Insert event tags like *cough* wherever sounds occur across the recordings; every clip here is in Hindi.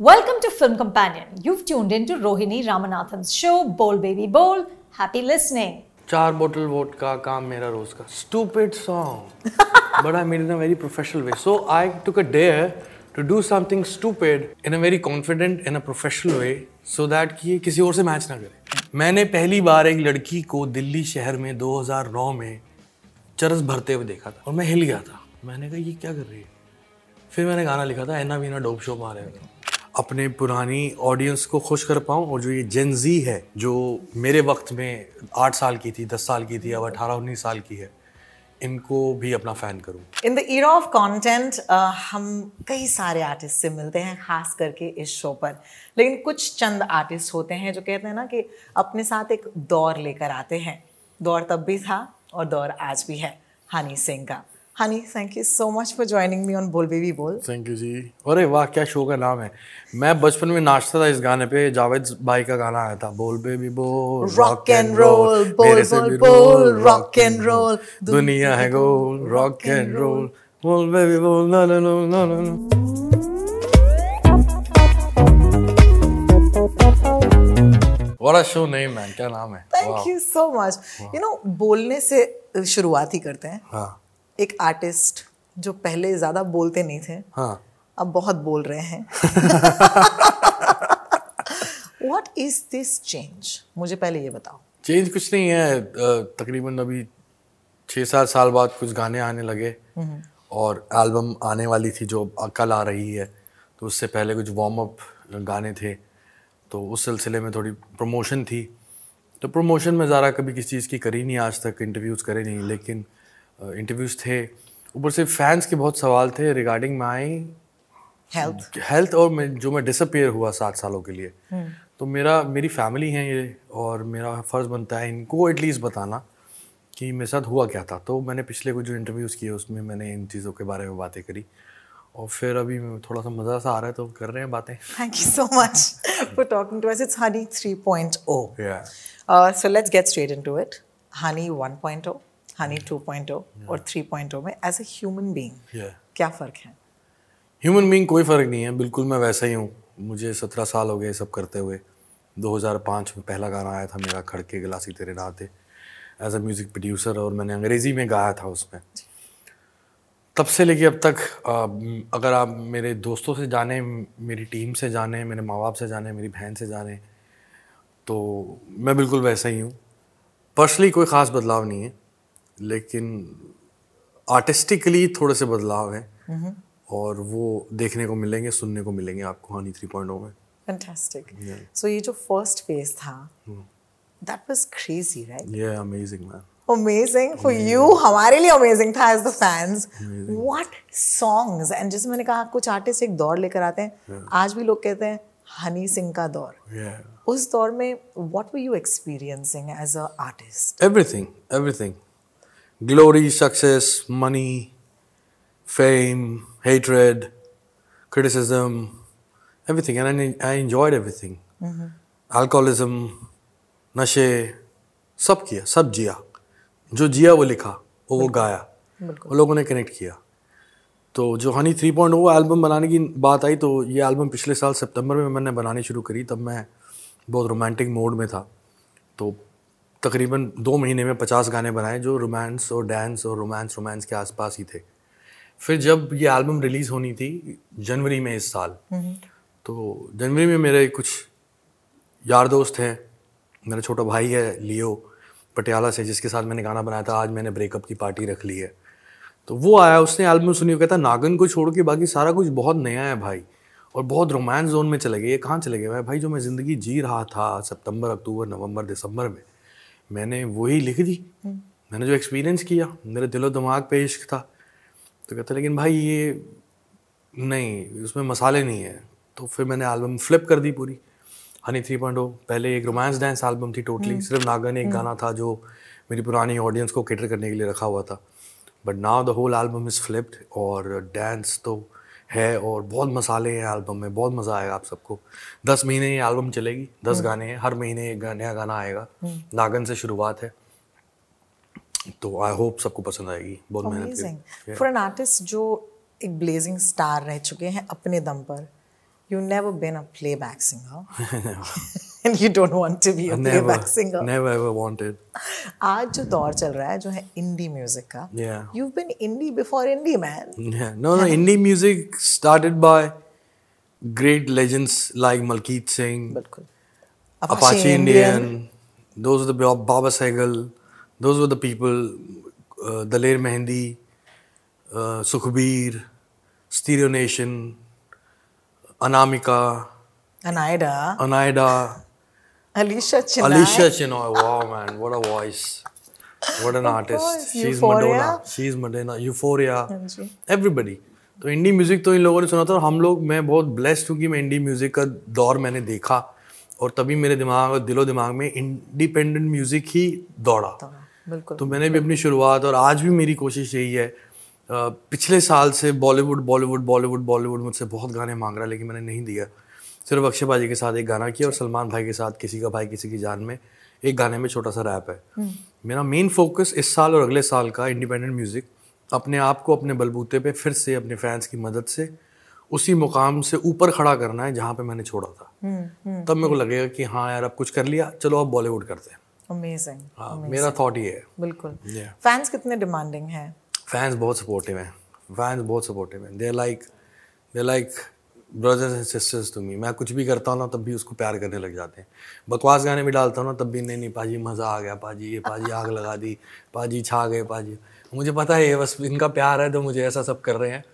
Welcome to Film Companion. You've tuned into Rohini Ramanathan's show, Bowl Baby Bowl. Happy listening. चार बोतल वोट का काम मेरा रोज का। Stupid song but I made in a very professional way so I took a dare to do something stupid in a very confident in a professional way so that कि ये किसी और से मैच ना करे। मैंने पहली बार एक लड़की को दिल्ली शहर में 2009 में चरस भरते हुए देखा था और मैं हिल गया था। मैंने कहा ये क्या कर रही है? फिर मैंने गाना लिखा था एना वीना डोप शो मारे अपने पुरानी ऑडियंस को खुश कर पाऊँ? और जो ये जेनजी है, जो मेरे वक्त में आठ साल की थी, दस साल की थी, अब अठारह उन्नीस साल की है, इनको भी अपना फ़ैन करूँ। In the era of content हम कई सारे आर्टिस्ट से मिलते हैं, खास करके इस शो पर। लेकिन कुछ चंद आर्टिस्ट होते हैं जो कहते हैं ना कि अपने साथ एक दौर लेकर आते हैं। दौर तब भी था और दौर आज भी है, हनी सिंह का। Honey thank you so much for joining me on Bol baby Bol thank you ji अरे वाह क्या शो का नाम है। मैं बचपन में नाचता था इस गाने पे जावेद भाई का गाना आया था बोल बेबी बोल रॉक एंड रोल बोल बोल बोल रॉक एंड रोल दुनिया है गोल rock and roll Bol baby Bol ना ना ना ना ना What a show name man क्या नाम है? Thank you so much you know बोलने से शुरुआत ही करते हैं। हाँ। एक आर्टिस्ट जो पहले ज़्यादा बोलते नहीं थे हाँ। अब बहुत बोल रहे हैं। व्हाट इज़ दिस चेंज मुझे पहले ये बताओ। चेंज कुछ नहीं है। तकरीबन अभी छः सात साल बाद कुछ गाने आने लगे और एल्बम आने वाली थी जो कल आ रही है। तो उससे पहले कुछ वार्म अप गाने थे। तो उस सिलसिले में थोड़ी प्रमोशन थी। तो प्रमोशन में ज़रा कभी किसी चीज़ की करी नहीं आज तक इंटरव्यूज़ करे नहीं लेकिन इंटरव्यूज़ थे। ऊपर से फैंस के बहुत सवाल थे रिगार्डिंग माई हेल्थ हेल्थ और मैं जो मैं डिसअपियर हुआ सात सालों के लिए। तो मेरा मेरी फैमिली है ये और मेरा फ़र्ज़ बनता है इनको एटलीस्ट बताना कि मेरे साथ हुआ क्या था। तो मैंने पिछले कुछ जो इंटरव्यूज़ किए उसमें मैंने इन चीज़ों के बारे में बातें करी। और फिर अभी थोड़ा सा मज़ा सा आ रहा है तो कर रहे हैं बातें। Thank you so much for talking to us it's Honey 3.0 Yeah. uh, so let's get straight into it. Honey 1.0 Honey 2.0 और 3.0 में एज अ ह्यूमन बीइंग क्या फ़र्क है? ह्यूमन बींग कोई फ़र्क नहीं है बिल्कुल मैं वैसा ही हूँ। मुझे सत्रह साल हो गए सब करते हुए। 2005 में पहला गाना आया था मेरा खड़के गिलासी तेरे नाते एज अ म्यूज़िक प्रोड्यूसर और मैंने अंग्रेज़ी में गाया था उसमें। तब से लेके अब तक अ, अगर आप मेरे दोस्तों से जाने मेरी टीम से जाने मेरे माँ बाप से जाने मेरी बहन से जाने तो मैं बिल्कुल वैसा ही हूँ। पर्सनली कोई ख़ास बदलाव नहीं है। लेकिन आर्टिस्टिकली थोड़े से बदलाव हैं। और वो देखने को मिलेंगे सुनने को मिलेंगे आपको हानि थ्री पॉइंट में। फैंटास्टिक सो ये जो फ़र्स्ट फ़ेज़ था दैट वाज क्रेजी राइट ये amazing man amazing for you हमारे लिए अमेजिंग था as the fans what songs and जैसे मैंने कहा कुछ आर्टिस्ट एक दौर लेकर आते हैं। Yeah. आज भी लोग कहते हैं हनी सिंह का दौर। Yeah. उस दौर में what were you experiencing as a artist everything everything. Glory success money fame hatred criticism everything. And i, I enjoyed everything. Alcoholism नशे सब किया सब जिया। जो जिया वो लिखा वो वो गाया। वो लोगों ने कनेक्ट किया। तो जो हनी थ्री पॉइंट वो एल्बम बनाने की बात आई तो ये एल्बम पिछले साल सितंबर में मैंने बनानी शुरू करी तब मैं बहुत रोमांटिक मोड में था। तो तकरीबन दो महीने में पचास गाने बनाए जो रोमांस और डांस और रोमांस रोमांस के आसपास ही थे। फिर जब ये एल्बम रिलीज़ होनी थी जनवरी में इस साल तो जनवरी में मेरे कुछ यार दोस्त हैं मेरा छोटा भाई है लियो पटियाला से जिसके साथ मैंने गाना बनाया था आज मैंने ब्रेकअप की पार्टी रख ली है। तो वो आया उसने एल्बम सुनी कहता नागन को छोड़ के बाकी सारा कुछ बहुत नया है भाई और बहुत रोमांस जोन में चले गए ये कहाँ चले गए? भाई जो मैं ज़िंदगी जी रहा था सितंबर अक्टूबर नवंबर दिसंबर में मैंने वही लिख दी। मैंने जो एक्सपीरियंस किया मेरे दिलो दिमाग पे इश्क था। तो कहता लेकिन भाई ये नहीं उसमें मसाले नहीं है। तो फिर मैंने एल्बम फ्लिप कर दी पूरी। हनी थ्री पॉइंट पहले एक रोमांस डांस एल्बम थी टोटली सिर्फ़ नागन एक गाना था जो मेरी पुरानी ऑडियंस को कैटर करने के लिए रखा हुआ था। But now the whole album is flipped और डांस तो है और बहुत मसाले हैं एल्बम में बहुत मज़ा आएगा आप सबको। दस महीने ये एल्बम चलेगी दस गाने हैं हर महीने एक नया गाना आएगा। नागन से शुरुआत है। तो आई होप सबको पसंद आएगी बहुत मेहनत फॉर एन आर्टिस्ट जो एक ब्लेजिंग स्टार रह चुके हैं अपने दम पर You've never been a playback singer. *laughs* *laughs* and you don't want to be a never, playback singer. never ever wanted. आज जो दौर चल रहा है जो है इंडी म्यूजिक का Yeah. You've been indie before indie man. Yeah. No, no. Indie music started by great legends like Malkeet Singh, बिल्कुल Apache, Indian. Those were the Ba- Baba Sehgal. Those were the people. Uh, Daler Mehendi, uh, Sukhbir, Stereo Nation, Anamika Anaida Anaida Alisha Chinai Alisha Chinai wow man what a voice what an artist she is Madonna she is Madonna euphoria everybody तो इंडी म्यूज़िक तो इन लोगों ने सुना था और हम लोग मैं बहुत ब्लेस्ड हूँ कि मैं इंडी म्यूज़िक का दौर मैंने देखा और तभी मेरे दिमाग और दिलो दिमाग में इंडिपेंडेंट म्यूज़िक ही दौड़ा। तो मैंने भी अपनी शुरुआत और आज भी मेरी कोशिश यही है पिछले साल से बॉलीवुड बॉलीवुड बॉलीवुड बॉलीवुड मुझसे बहुत गाने मांग रहा है लेकिन मैंने नहीं दिया। सिर्फ़ अक्षय बाजी के साथ एक गाना किया और सलमान भाई के साथ किसी का भाई किसी की जान में एक गाने में छोटा सा रैप है। मेरा मेन फोकस इस साल और अगले साल का इंडिपेंडेंट म्यूज़िक अपने आप को अपने बलबूते पे फिर से अपने फैंस की मदद से उसी मुकाम से ऊपर खड़ा करना है जहाँ पे मैंने छोड़ा था। तब मेरे को लगेगा कि हाँ यार अब कुछ कर लिया चलो अब बॉलीवुड करते हैं। अमेजिंग हाँ मेरा थॉट ये है। बिल्कुल। Yeah. फैंस कितने डिमांडिंग हैं? फैंस बहुत सपोर्टिव हैं। फैंस बहुत सपोर्टिव हैं। They like they like brothers and sisters to me मैं कुछ भी करता हूँ ना तब भी उसको प्यार करने लग जाते हैं। बकवास गाने भी डालता हूँ ना तब भी नहीं नहीं पाजी मज़ा आ गया पाजी ये पाजी आग लगा दी पाजी छा गए पाजी। मुझे पता है ये बस इनका प्यार है तो मुझे ऐसा सब कर रहे हैं।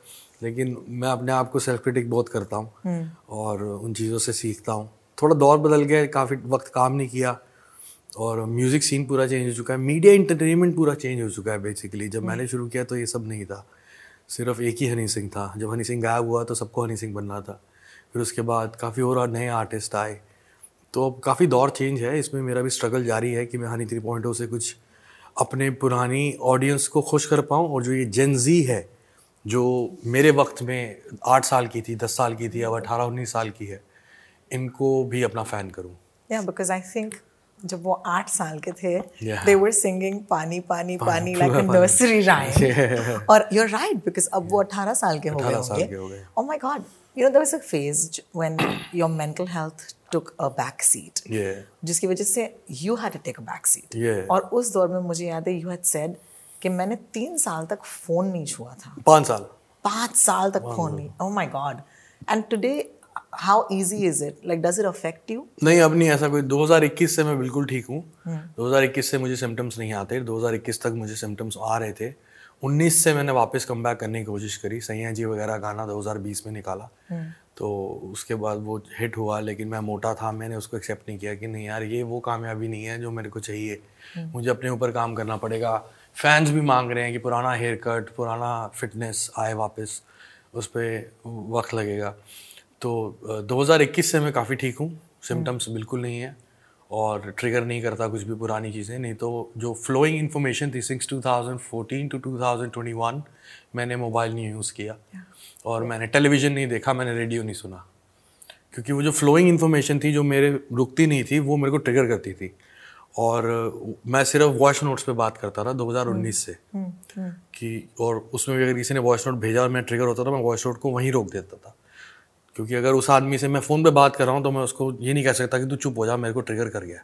लेकिन मैं अपने आप को सेल्फ क्रिटिक बहुत करता हूँ। और उन चीज़ों से सीखता हूँ। थोड़ा दौर बदल गया काफ़ी वक्त काम नहीं किया। और म्यूज़िक सीन पूरा चेंज हो चुका है। मीडिया इंटरटेनमेंट पूरा चेंज हो चुका है बेसिकली जब मैंने शुरू किया तो ये सब नहीं था। सिर्फ़ एक ही हनी सिंह था। जब हनी सिंह गायब हुआ तो सबको हनी सिंह बनना था। फिर उसके बाद काफ़ी और नए आर्टिस्ट आए। तो अब काफ़ी दौर चेंज है। इसमें मेरा भी स्ट्रगल जारी है कि मैं हनी थ्री पॉइंट से कुछ अपने पुरानी ऑडियंस को खुश कर पाऊँ और जो ये जेन जी है जो मेरे वक्त में आठ साल की थी दस साल की थी अब अठारह उन्नीस साल की है इनको भी अपना फ़ैन करूँ। या बिकॉज़ आई थिंक जब वो आठ साल के थे दे वर सिंगिंग पानी पानी पानी लाइक अ नर्सरी राइम और यू आर राइट बिकॉज़ अब वो 18 साल के हो गए 18 साल के हो होंगे गए। oh my god you know there was a phase when your mental health took a back seat ये जिसकी वजह से you had to take a back seat Yeah. और उस दौर में मुझे याद है you had said कि मैंने तीन साल तक फ़ोन नहीं छुआ था पाँच साल पाँच साल तक फ़ोन नहीं oh my god and today how easy is it like does it affect you? नहीं अब नहीं ऐसा कोई 2021 से मैं बिल्कुल ठीक हूँ। 2021 से मुझे सिम्टम्स नहीं आते 2021 तक मुझे सिम्टम्स आ रहे थे। 19 से मैंने वापस कम बैक करने की कोशिश करी सैया जी वगैरह गाना 2020 में निकाला। तो उसके बाद वो हिट हुआ लेकिन मैं मोटा था मैंने उसको एक्सेप्ट नहीं किया कि नहीं यार ये वो कामयाबी नहीं है जो मेरे को चाहिए। मुझे अपने ऊपर काम करना पड़ेगा। फैंस भी मांग रहे हैं कि पुराना हेयर कट पुराना फिटनेस आए वापस उस पर वक्त लगेगा। तो अ, 2021 से मैं काफ़ी ठीक हूँ। सिम्टम्स बिल्कुल नहीं है और ट्रिगर नहीं करता कुछ भी पुरानी चीज़ें नहीं तो जो फ्लोइंग इन्फॉर्मेशन थी सिक्स 2014 टू 2021 मैंने मोबाइल नहीं यूज़ किया। और मैंने टेलीविज़न नहीं देखा मैंने रेडियो नहीं सुना। क्योंकि वो जो फ्लोइंग इन्फॉर्मेशन थी जो मेरे रुकती नहीं थी वो मेरे को ट्रिगर करती थी। और मैं सिर्फ़ वॉइस नोट्स पे बात करता था 2019 से। कि और उसमें भी अगर किसी ने वॉइस नोट भेजा और मैं ट्रिगर होता था मैं वॉइस नोट को वहीं रोक देता था। क्योंकि अगर उस आदमी से मैं फ़ोन पे बात कर रहा हूँ तो मैं उसको ये नहीं कह सकता कि तू चुप हो जा मेरे को ट्रिगर कर गया।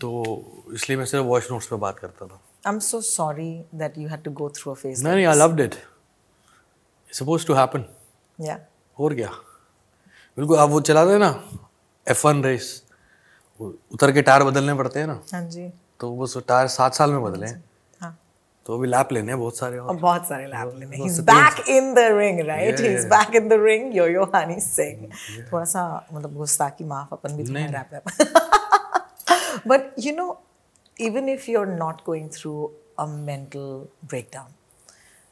तो इसलिए मैं सिर्फ़ वॉइस नोट्स पे बात करता था। I'm so sorry that you had to go through a phase. नहीं नहीं I loved it suppose to happen Yeah. और क्या? बिल्कुल आप वो चलाते हैं ना एफ़ वन रेस उतर के टायर बदलने पड़ते हैं ना। हाँ जी। तो वो टायर सात साल में बदले हाँ। तो अभी लैप लेने बहुत सारे और। बहुत सारे लैप तो लेने ही। Back in the ring right he is back in the ring yo yo Honey Singh थोड़ा सा मतलब गुस्सा की माफ़ अपन भी थोड़ा rap rap but you know even if you are not going through a mental breakdown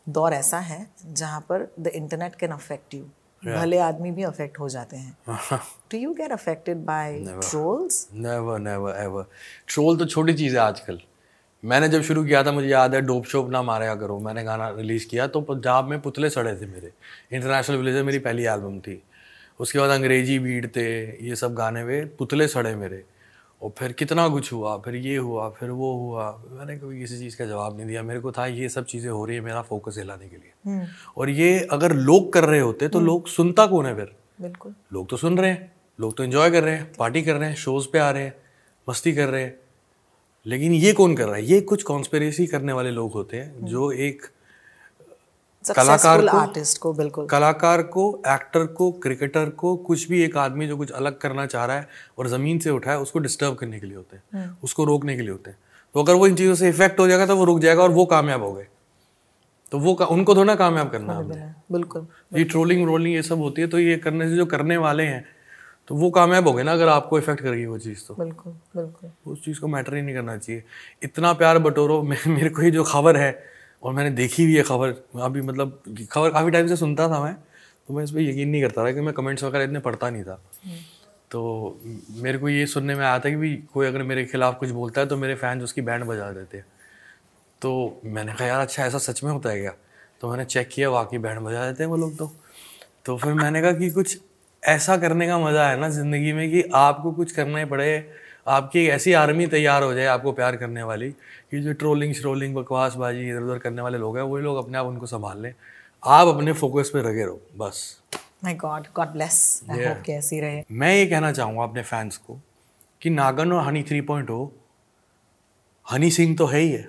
दौर ऐसा है जहाँ पर the internet can affect you भले आदमी भी अफेक्ट हो जाते हैं। Do you get affected by trolls never never ever troll तो छोटी चीज़ है आजकल। मैंने जब शुरू किया था मुझे याद है डोप शोप ना मारा करो मैंने गाना रिलीज़ किया तो पंजाब में पुतले सड़े थे मेरे इंटरनेशनल विलेजर मेरी पहली एल्बम थी। उसके बाद अंग्रेज़ी बीट थे ये सब गाने में पुतले सड़े मेरे और फिर कितना कुछ हुआ फिर ये हुआ फिर वो हुआ मैंने कभी किसी चीज़ का जवाब नहीं दिया। मेरे को था ये सब चीज़ें हो रही है मेरा फोकस हिलाने के लिए। और ये अगर लोग कर रहे होते तो लोग सुनता कौन है फिर? बिल्कुल। लोग तो सुन रहे हैं लोग तो इन्जॉय कर रहे हैं पार्टी कर रहे हैं शोज़ पे आ रहे हैं मस्ती कर रहे हैं। लेकिन ये कौन कर रहा है? ये कुछ कॉन्स्पेरेसी करने वाले लोग होते हैं जो एक कलाकार को- आर्टिस्ट को बिल्कुल। कलाकार को एक्टर को क्रिकेटर को कुछ भी एक आदमी जो कुछ अलग करना चाह रहा है और ज़मीन से उठा है उसको डिस्टर्ब करने के लिए होते हैं। उसको रोकने के लिए होते हैं। तो अगर वो इन चीज़ों से इफ़ेक्ट हो जाएगा तो वो रुक जाएगा और वो कामयाब हो गए। तो वो उनको थोड़ा कामयाब करना है। बिल्कुल। ये ट्रोलिंग रोलिंग ये सब होती है तो ये करने से जो करने वाले हैं तो वो कामयाब हो गए ना अगर आपको इफ़ेक्ट करेगी वो चीज़ तो। बिल्कुल बिल्कुल। उस चीज़ को मैटर ही नहीं करना चाहिए। इतना प्यार बटोरो *laughs* मेरे को ये जो खबर है और मैंने देखी हुई है खबर अभी मतलब खबर काफ़ी टाइम से सुनता था मैं तो मैं इस पर यकीन नहीं करता था कि मैं कमेंट्स वगैरह इतने पढ़ता नहीं था। तो मेरे को ये सुनने में आया था कि भी कोई अगर मेरे खिलाफ कुछ बोलता है तो मेरे फैंस उसकी बैंड बजा देते हैं। तो मैंने कहा यार अच्छा ऐसा सच में होता है क्या? तो मैंने चेक किया वाकई बैंड बजा देते हैं वो लोग तो। तो फिर मैंने कहा कि कुछ ऐसा करने का मज़ा है ना ज़िंदगी में कि आपको कुछ करना ही पड़े आपकी एक ऐसी आर्मी तैयार हो जाए आपको प्यार करने वाली कि जो ट्रोलिंग श्रोलिंग बकवासबाजी इधर उधर करने वाले लोग हैं वही लोग अपने आप उनको संभाल लें। आप अपने फोकस पे लगे रहो बस। My god god bless I hope कि ऐसे रहे। मैं ये कहना चाहूँगा अपने फैंस को कि नागन और हनी थ्री पॉइंट हो हनी सिंह तो है ही है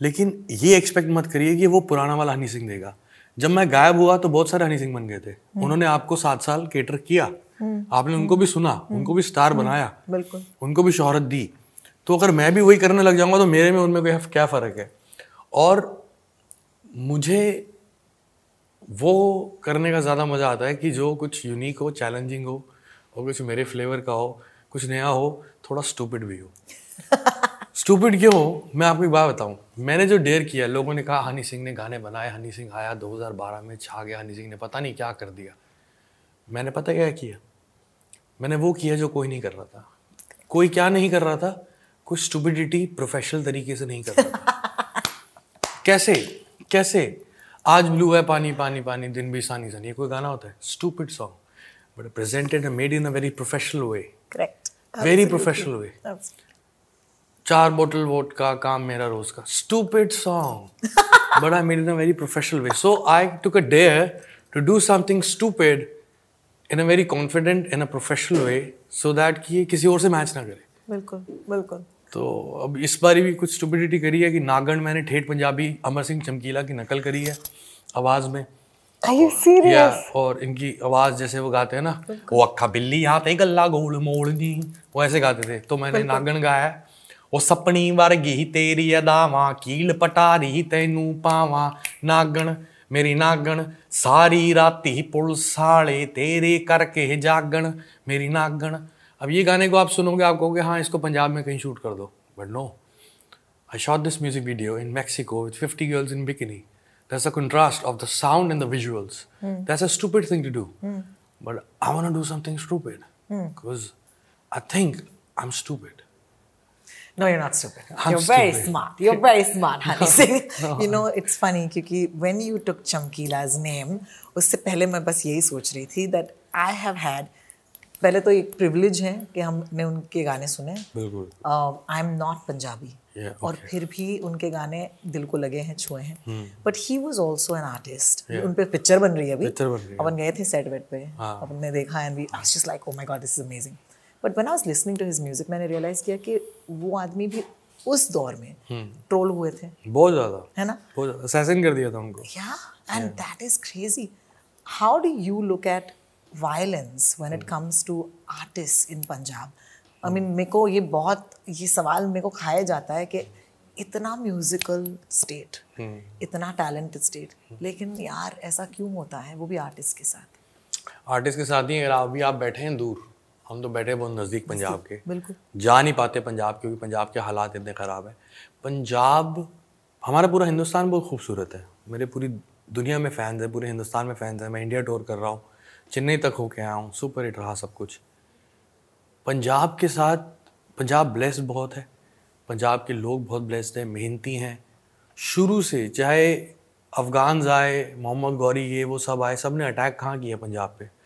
लेकिन ये एक्सपेक्ट मत करिए कि वो पुराना वाला हनी सिंह देगा। जब मैं गायब हुआ तो बहुत सारे हनी सिंह बन गए थे। उन्होंने आपको सात साल केटर किया। आपने उनको भी सुना उनको भी स्टार बनाया। बिल्कुल। उनको भी शोहरत दी। तो अगर मैं भी वही करने लग जाऊँगा तो मेरे में उनमें कोई क्या फ़र्क है? और मुझे वो करने का ज़्यादा मज़ा आता है कि जो कुछ यूनिक हो चैलेंजिंग हो और कुछ मेरे फ्लेवर का हो कुछ नया हो थोड़ा स्टूपिड भी हो। *laughs* स्टूपिड क्यों हो? मैं आपको एक बात बताऊँ। मैंने जो डेयर किया लोगों ने कहा हनी सिंह ने गाने बनाए हनी सिंह आया 2012 में छा गया हनी सिंह ने पता नहीं क्या कर दिया। मैंने पता क्या किया? मैंने वो किया जो कोई नहीं कर रहा था। कोई क्या नहीं कर रहा था? कोई स्टूपिडिटी प्रोफेशनल तरीके से नहीं कर रहा था। *laughs* कैसे? कैसे? आज ब्लू है पानी पानी पानी दिन भी सानी सानी ये कोई गाना होता है? Stupid song but presented made in a very professional way correct very professional way चार बोतल वोट का काम मेरा रोज का। Stupid song but I made in a very professional way so I took a dare to do something stupid in a very confident in a professional way so that कि ये किसी और से मैच ना करे। बिल्कुल बिल्कुल। तो अब इस बार भी कुछ स्टुपिडिटी करी है कि नागण मैंने ठेठ पंजाबी अमर सिंह चमकीला की नकल करी है आवाज़ में। सीरियस या और इनकी आवाज़ जैसे वो गाते हैं ना वो अक्खा बिल्ली यहाँ ते गल्ला गोल मोड़ दी वो ऐसे गाते थे। तो मैंने नागण गाया। है ਉਹ ਸਪਣੀ ਵਰਗੀ ਤੇਰੀ ਅਦਾਵਾਂ ਕੀਲ ਪਟਾਰੀ ਤੈਨੂੰ ਪਾਵਾਂ ਨਾਗਣ ਮੇਰੀ ਨਾਗਣ ਸਾਰੀ ਰਾਤੀ ਪੁਲਿਸ ਵਾਲੇ तेरे करके जागण मेरी नागण अब ये गाने को आप सुनोगे आप कहोगे हाँ इसको पंजाब में कहीं शूट कर दो but no I shot this music video in Mexico with 50 girls in bikini. There's a contrast of the sound and the visuals. That's a stupid thing to do. But I want to do something stupid because I think I'm stupid. No, you're not stupid. I'm you're very stupid. smart. You're very smart, Honey. *laughs* Singh. You know, it's funny क्योंकि when you took Chamkila's name, उससे पहले मैं बस यही सोच रही थी that I have had पहले तो एक privilege है कि हमने उनके गाने सुने। बिल्कुल। I am not Punjabi Yeah, और फिर भी उनके गाने दिल को लगे हैं छुए हैं। But he was also an artist उन पे पिक्चर बन रही है अभी। Picture बन रही है। अपन गए थे सेट वेट पे। हाँ। अपन ने देखा and we I like oh my god this is amazing but when I was listening to his music मैंने रियलाइज़ किया कि वो आदमी भी उस दौर में ट्रोल हुए थे। बहुत ज़्यादा। है ना? बहुत असैसिन कर दिया था उनको। Yeah, and that is crazy. How do you look at violence when it comes to artists in Punjab? I mean, मेरे को ये बहुत ये सवाल मेरे को खाया जाता है कि इतना म्यूजिकल स्टेट इतना टैलेंटेड स्टेट लेकिन यार ऐसा क्यों होता है? वो भी आर्टिस्ट के साथ। आर्टिस्ट के साथ ही अगर आप भी आप बैठे हैं दूर हम तो बैठे बहुत नज़दीक पंजाब के। बिल्कुल। जा नहीं पाते पंजाब क्योंकि पंजाब के हालात इतने ख़राब हैं। पंजाब हमारा पूरा हिंदुस्तान बहुत खूबसूरत है। मेरे पूरी दुनिया में फ़ैन्स हैं पूरे हिंदुस्तान में फ़ैन्स हैं। मैं इंडिया टूर कर रहा हूँ चेन्नई तक होके आया हूँ सुपर हिट रहा सब कुछ। पंजाब के साथ पंजाब ब्लेस्ड बहुत है। पंजाब के लोग बहुत ब्लेस्ड हैं मेहनती हैं। शुरू से चाहे अफ़गान्स आए मोहम्मद गौरी ये वो सब आए सबने अटैक कहाँ किया पंजाब पे?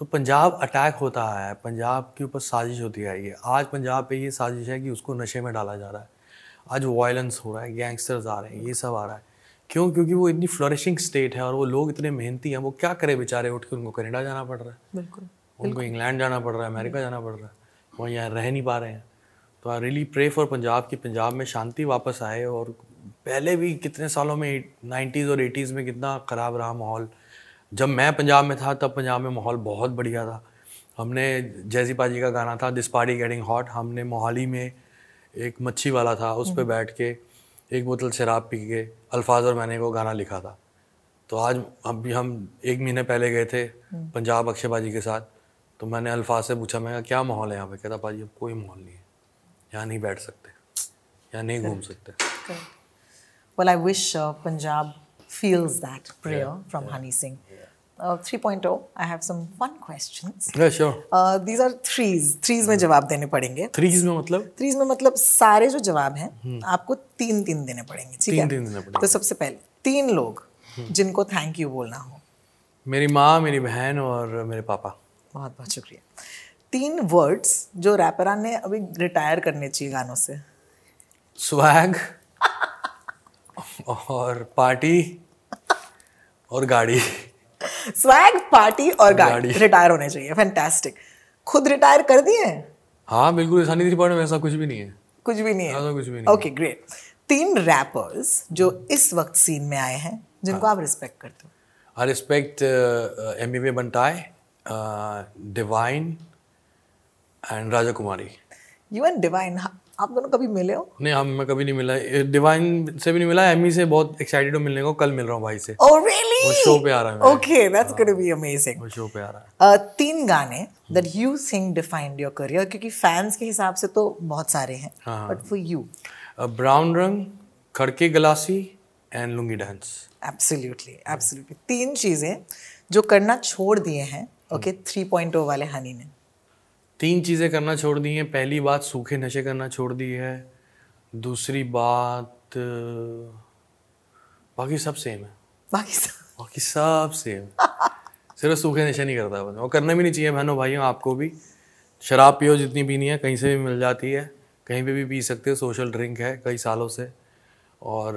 तो पंजाब अटैक होता आया है पंजाब के ऊपर साजिश होती आई है आज पंजाब पे ये साजिश है कि उसको नशे में डाला जा रहा है। आज वायलेंस हो रहा है गैंगस्टर्स आ रहे हैं ये सब आ रहा है। क्यों? क्योंकि वो इतनी फ्लरिशिंग स्टेट है और वो लोग इतने मेहनती हैं वो क्या करे बेचारे उठ के? उनको कनाडा जाना पड़ रहा है। बिल्कुल उनको इंग्लैंड जाना पड़ रहा है अमेरिका जाना पड़ रहा है। वो यहाँ रह नहीं पा रहे हैं। तो I really pray for Punjab कि पंजाब में शांति वापस आए और पहले भी कितने सालों में नाइन्टीज़ और एटीज़ में कितना ख़राब रहा माहौल। जब मैं पंजाब में था तब पंजाब में माहौल बहुत बढ़िया था। हमने जैसी पाजी का गाना था दिस पार्टी गेटिंग हॉट हमने मोहाली में एक मच्छी वाला था उस पर बैठ के एक बोतल शराब पी के अल्फाज और मैंने वो गाना लिखा था। तो आज अभी हम एक महीने पहले गए थे पंजाब अक्षय बाजी के साथ तो मैंने अल्फाज से पूछा मैं क्या माहौल है यहाँ पे? कहता पाजी अब कोई माहौल नहीं है। यहाँ नहीं बैठ सकते। यहाँ नहीं घूम सकते। Well, I wish uh, Punjab feels that prayer from Honey Singh. Uh, 3.0, I have some fun questions. Yeah, sure. Uh, these are threes. Threes में जवाब देने पड़ेंगे. थ्रीज में मतलब? थ्रीज में मतलब सारे जो जवाब हैं आपको तीन तीन देने पड़ेंगे ठीक है? तीन-तीन देने पड़ेंगे। तो सबसे पहले तीन लोग जिनको थैंक यू बोलना हो। मेरी माँ मेरी बहन और मेरे पापा। बहुत बहुत शुक्रिया। तीन वर्ड्स जो रैपरान ने अभी रिटायर करने चाहिए गानों से। स्वैग और पार्टी और गाड़ी। स्वैग पार्टी और गाड़ी। रिटायर होने चाहिए. फैंटास्टिक खुद रिटायर कर दिए हाँ? बिल्कुल. ईशानी त्रिपाठी में ऐसा कुछ भी नहीं है. कुछ भी नहीं ऐसा है कुछ भी नहीं ओके ग्रेट तीन रैपर्स जो इस वक्त सीन में आए हैं जिनको हाँ। आप रिस्पेक्ट करते हो. Uh, uh, MBB Bantai, uh, Divine, and Raja Kumari. You and Divine आप दोनों कभी मिले हो? नहीं हम मैं कभी नहीं मिला. डिवाइन से भी नहीं मिला एमी से बहुत एक्साइटेड हूँ मिलने को. कल मिल रहा हूँ भाई से. ओह रियली वो show पे आ रहा है okay that's gonna be amazing वो शो पे आ रहा है। तीन गाने that you think defined your career क्योंकि फैंस के हिसाब से तो बहुत सारे हैं। बट फॉर यू ब्राउन रंग खड़के glassy and lungi dance absolutely absolutely तीन चीज़ें जो करना छोड़ दिए हैं ओके 3.0 वाले हनी ने। तीन चीज़ें करना छोड़ दी हैं। पहली बात सूखे नशे करना छोड़ दी है। दूसरी बात बाकी सब सेम है। बाकी सब बाकी सब सेम सिर्फ़ सूखे नशे नहीं करता बस वो करना भी नहीं चाहिए बहनों भाइयों आपको भी। शराब पियो जितनी पीनी है कहीं से भी मिल जाती है। कहीं पे भी पी सकते हो सोशल ड्रिंक है कई सालों से। और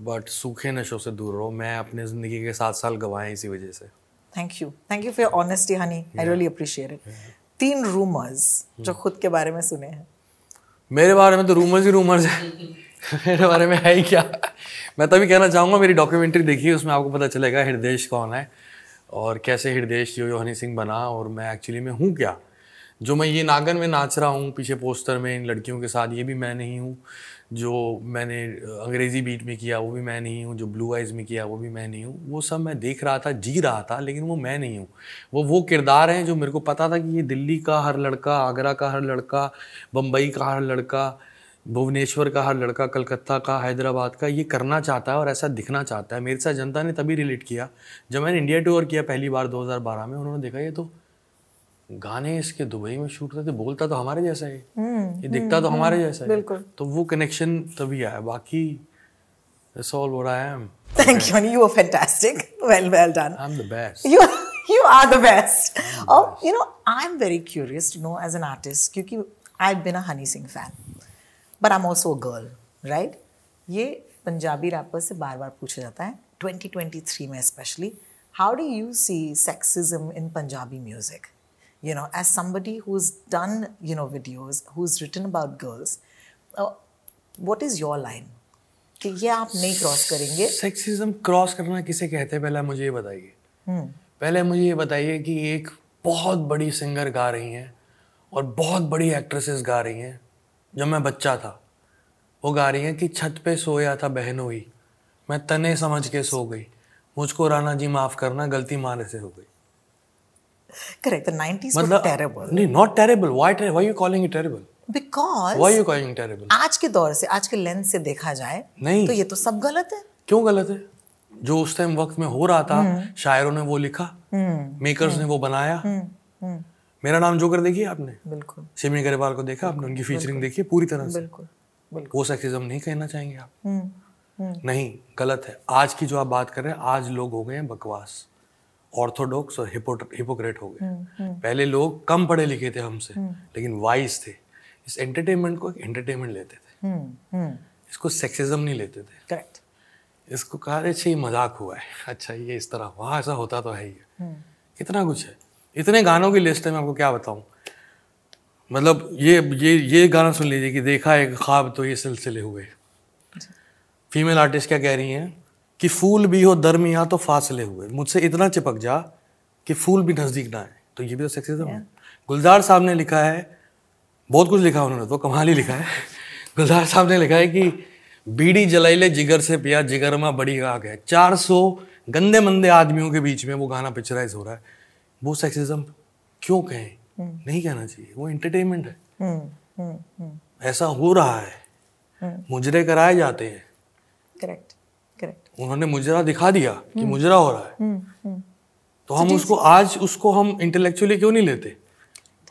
बट सूखे नशों से दूर रहो। मैं अपने ज़िंदगी के सात साल गंवाए इसी वजह से। Thank you thank you for your honesty Honey I really appreciate it तीन रूमर्स जो खुद के बारे में सुने हैं। मेरे बारे में तो रूमर्स ही रूमर्स है। मेरे बारे में है ही क्या? मैं तभी कहना चाहूँगा, मेरी डॉक्यूमेंट्री देखिए उसमें आपको पता चलेगा हृदय कौन है और कैसे हृदय यो यो हनी सिंह बना और मैं एक्चुअली में हूँ क्या? जो मैं ये नागन में नाच रहा हूँ, पीछे पोस्टर में इन लड़कियों के साथ, ये भी मैं नहीं हूँ। जो मैंने अंग्रेज़ी बीट में किया, वो भी मैं नहीं हूँ। जो ब्लू आइज़ में किया, वो भी मैं नहीं हूँ। वो सब मैं देख रहा था, जी रहा था, लेकिन वो मैं नहीं हूँ। वो वो किरदार हैं जो मेरे को पता था कि ये दिल्ली का हर लड़का, आगरा का हर लड़का बम्बई का हर लड़का भुवनेश्वर का हर लड़का कलकत्ता का हैदराबाद का ये करना चाहता है और ऐसा दिखना चाहता है। मेरे साथ जनता ने तभी रिलेट किया जब मैंने इंडिया टूर किया पहली बार 2012 में। उन्होंने देखा ये तो गाने इसके दुबई में शूट करते बोलता तो हमारे जैसा है। ये दिखता तो हमारे जैसा है। तो वो कनेक्शन तभी आया। बाकी that's all what I am. Thank you you are fantastic well well done I'm the best. You you are the best. Oh, you know, I'm very curious to know as an artist क्योंकि I've been a Honey Singh fan, but I am also girl right ये पंजाबी रैपर से बार बार पूछा जाता है 2023 में specially how do you see sexism in Punjabi music you know as somebody who is done you know videos who is written about girls what is your line कि ये आप नहीं क्रॉस करेंगे। सेक्सिज्म क्रॉस करना किसे कहते हैं? पहले मुझे ये बताइए। पहले मुझे ये बताइए कि एक बहुत बड़ी सिंगर गा रही हैं और बहुत बड़ी एक्ट्रेसेस गा रही हैं। जब मैं बच्चा था वो गा रही हैं कि छत पे सोया था बहनोई मैं तने समझ के सो गई। मुझको राना जी माफ़ करना गलती मारे से हो गई। करेक्ट द 90s were मतलब terrible. नहीं not terrible terrible because terrible आज के दौर से आज के लेंस से देखा जाए नहीं। तो ये तो सब गलत है। क्यों गलत है? जो उस टाइम वक्त में हो रहा था हम्म। शायरों ने वो लिखा मेकर्स ने वो बनाया। मेरा नाम जोकर देखिए आपने? बिल्कुल। शिवनी गरेवाल को देखा आपने? उनकी फीचरिंग देखी पूरी तरह से? बिल्कुल बिल्कुल। वो सेक्सिज्म नहीं कहना चाहेंगे आप? हम्म, नहीं गलत है। आज की जो आप बात कर रहे हैं आज लोग हो गए हैं बकवास। ऑर्थोडॉक्स और हिपोक्रेट हो गए। हम्म, पहले लोग कम पढ़े लिखे थे हमसे लेकिन वाइज थे। इस एंटरटेनमेंट को एक एंटरटेनमेंट लेते थे। हम्म, इसको सेक्सिज्म नहीं लेते थे। करेक्ट इसको कहा अच्छा ये मज़ाक हुआ है। *laughs* अच्छा ये इस तरह वहाँ ऐसा होता तो है ही। कितना कुछ है। इतने गानों की लिस्ट है मैं आपको क्या बताऊँ? मतलब ये ये ये गाना सुन लीजिए कि देखा एक ख्वाब तो ये सिलसिले हुए। फीमेल आर्टिस्ट क्या कह रही हैं कि फूल भी हो दरमिया तो फासले हुए। मुझसे इतना चिपक जा कि फूल भी नज़दीक ना आए। तो ये भी तो सेक्सिज्म है। गुलजार साहब ने लिखा है बहुत कुछ लिखा उन्होंने तो कमाल ही लिखा है। गुलजार साहब ने लिखा है कि बीड़ी जलाइले जिगर से पिया जिगर में बड़ी आग है। चार सौ गंदे मंदे आदमियों के बीच में वो गाना पिक्चराइज हो रहा है। वो सेक्सिज्म क्यों कहें? नहीं कहना चाहिए वो एंटरटेनमेंट है। ऐसा हो रहा है। मुजरे कराए जाते हैं। करेक्ट करेक्ट उन्होंने मुजरा दिखा दिया कि मुजरा हो रहा है। तो हम उसको आज उसको हम इंटेलेक्चुअली क्यों नहीं लेते?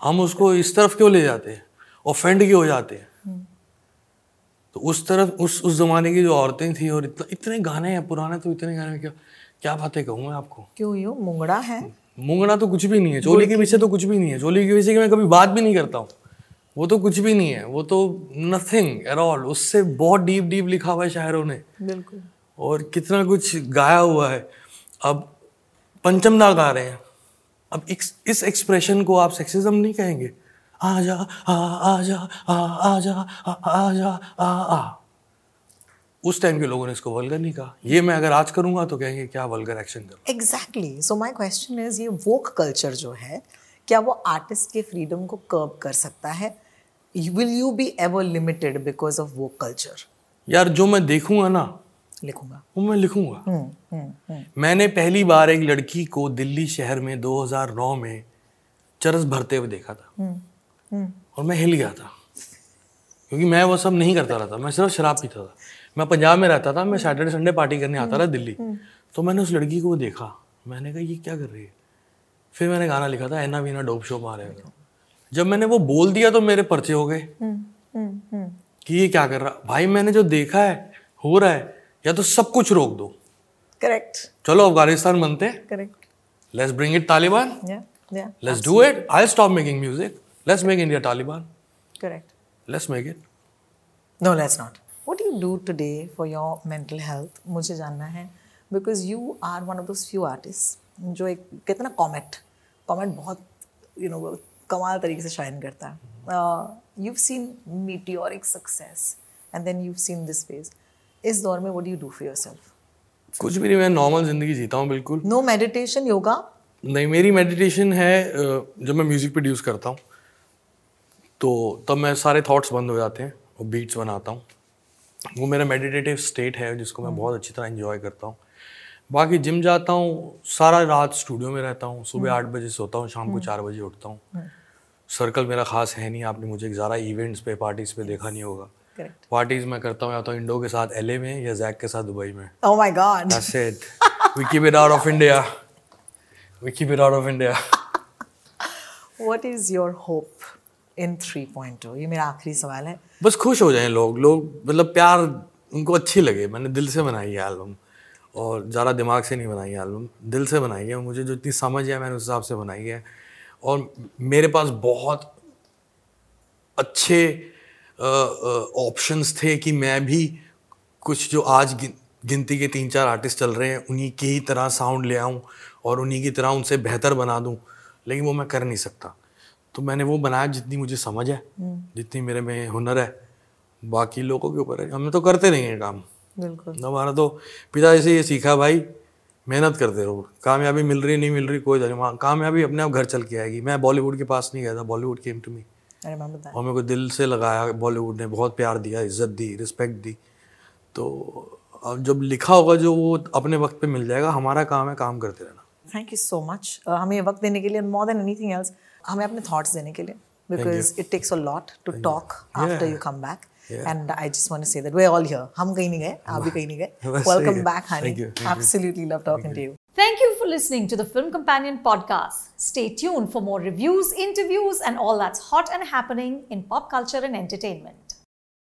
हम उसको इस तरफ़ क्यों ले जाते हैं? ऑफेंड क्यों हो जाते हैं? तो उस तरफ़ उस उस जमाने की जो औरतें थी और इतने गाने हैं पुराने तो इतने गाने क्या क्या बातें कहूँ मैं आपको? क्यों यूँ मुंगड़ा है? मुंगना तो कुछ भी नहीं है चोली के पीछे तो कुछ भी नहीं है। चोली के पीछे की मैं कभी बात भी नहीं करता हूँ। वो तो कुछ भी नहीं है वो तो नथिंग एट ऑल उससे बहुत डीप डीप लिखा हुआ है शायरों ने। बिल्कुल। और कितना कुछ गाया हुआ है। अब पंचमदा गा रहे हैं। अब इस इस एक्सप्रेशन को आप सेक्सिज्म नहीं कहेंगे। आ जा आ आ जा आ आ जा आ आ जा आ आ। उस टाइम के लोगों ने इसको वल्गर नहीं कहा। ये मैं अगर आज करूँगा तो कहेंगे क्या वल्गर एक्शन कर exactly so my question is ये वोक कल्चर जो है क्या वो आर्टिस्ट के फ्रीडम को कर्ब कर सकता है? Will you be ever limited because of woke culture यार जो मैं देखूँगा ना लिखूँगा। वो मैं लिखूँगा। हम्म, हम्म, हम्म। मैंने पहली बार एक लड़की को दिल्ली शहर में 2009 में चरस भरते हुए देखा था। हुँ, हुँ. और मैं हिल गया था। क्योंकि मैं वो सब नहीं करता रहता मैं सिर्फ़ शराब पीता था। मैं पंजाब में रहता था मैं सैटरडे संडे पार्टी करने आता था दिल्ली। तो मैंने उस लड़की को देखा। मैंने कहा ये क्या कर रही है? फिर मैंने गाना लिखा था एना वीना डोप शो मारेगा जब मैंने वो बोल दिया तो मेरे पर्चे हो गए। कि ये क्या कर रहा? भाई मैंने जो देखा है हो रहा है या तो सब कुछ रोक दो। करेक्ट चलो अफ़गानिस्तान बनते हैं। Correct let's bring it Taliban let's do it I stop making music let's make India Taliban correct let's make it No, let's not. You do today for your mental health? मुझे जानना है because you are one of those few artists जो एक कहते ना कॉमेट कॉमेट बहुत यू नो कमाल तरीके से शाइन करता है। You seen meteoric success and then you seen this phase इस दौर में what do you do for yourself? कुछ भी नहीं मैं नॉर्मल ज़िंदगी जीता हूँ बिल्कुल। नो मेडिटेशन योगा नहीं मेरी मेडिटेशन है जब मैं म्यूज़िक प्रोड्यूस करता हूँ तो तब मैं सारे थॉट्स बंद हो जाते हैं और बीट्स बनाता हूँ। वो मेरा मेडिटेटिव स्टेट है जिसको मैं बहुत अच्छी तरह एंजॉय करता हूँ बाकी जिम जाता हूँ सारा रात स्टूडियो में रहता हूँ सुबह आठ बजे सोता हूँ शाम को चार बजे उठता हूँ सर्कल मेरा खास है नहीं आपने मुझे ज़्यादा इवेंट्स पे पार्टीज़ पे देखा नहीं होगा पार्टीज़ मैं करता हूँ या तो इंडो के साथ एलए में या जैक के साथ दुबई में God. That's it. We keep it out of India. We keep it out of India. *laughs* What is your hope in 3.0? ये मेरा आखिरी सवाल है। बस खुश हो जाएँ लोग। लोग मतलब प्यार उनको अच्छी लगे। मैंने दिल से बनाई है एल्बम और ज़्यादा दिमाग से नहीं बनाई है एल्बम दिल से बनाई है। मुझे जो इतनी समझ है मैंने उस हिसाब से बनाई है। और मेरे पास बहुत अच्छे ऑप्शंस थे कि मैं भी कुछ जो आज गिन, गिनती के तीन चार आर्टिस्ट चल रहे हैं उन्हीं की ही तरह साउंड ले आऊँ और उन्हीं की तरह उनसे बेहतर बना दूँ। लेकिन वो मैं कर नहीं सकता। तो मैंने वो बनाया जितनी मुझे समझ है जितनी मेरे में हुनर है। बाकी लोगों के ऊपर है। हम तो करते रहेंगे काम। बिल्कुल। हमारा तो पिताजी से ये सीखा भाई मेहनत करते रहो। कामयाबी मिल रही नहीं मिल रही कोई नहीं कामयाबी अपने आप घर चल के आएगी। मैं बॉलीवुड के पास नहीं गया था। बॉलीवुड केम टू मी और मेरे को दिल से लगाया बॉलीवुड ने। बहुत प्यार दिया इज़्ज़त दी रिस्पेक्ट दी। तो अब जब लिखा होगा जो वो अपने वक्त पे मिल जाएगा हमारा काम है काम करते रहना। थैंक यू सो मच हमें वक्त देने के लिए मोर देन एनीथिंग एल्स हमें अपने थॉट्स देने के लिए because it takes a lot to talk after you come back and I just want to say that we are all here हम कहीं नहीं गए आप भी कहीं नहीं गए वेलकम है। Back Honey. Absolutely love talking to you Thank you for listening to the Film Companion podcast. Stay tuned for more reviews, interviews, and all that's hot and happening in pop culture and entertainment.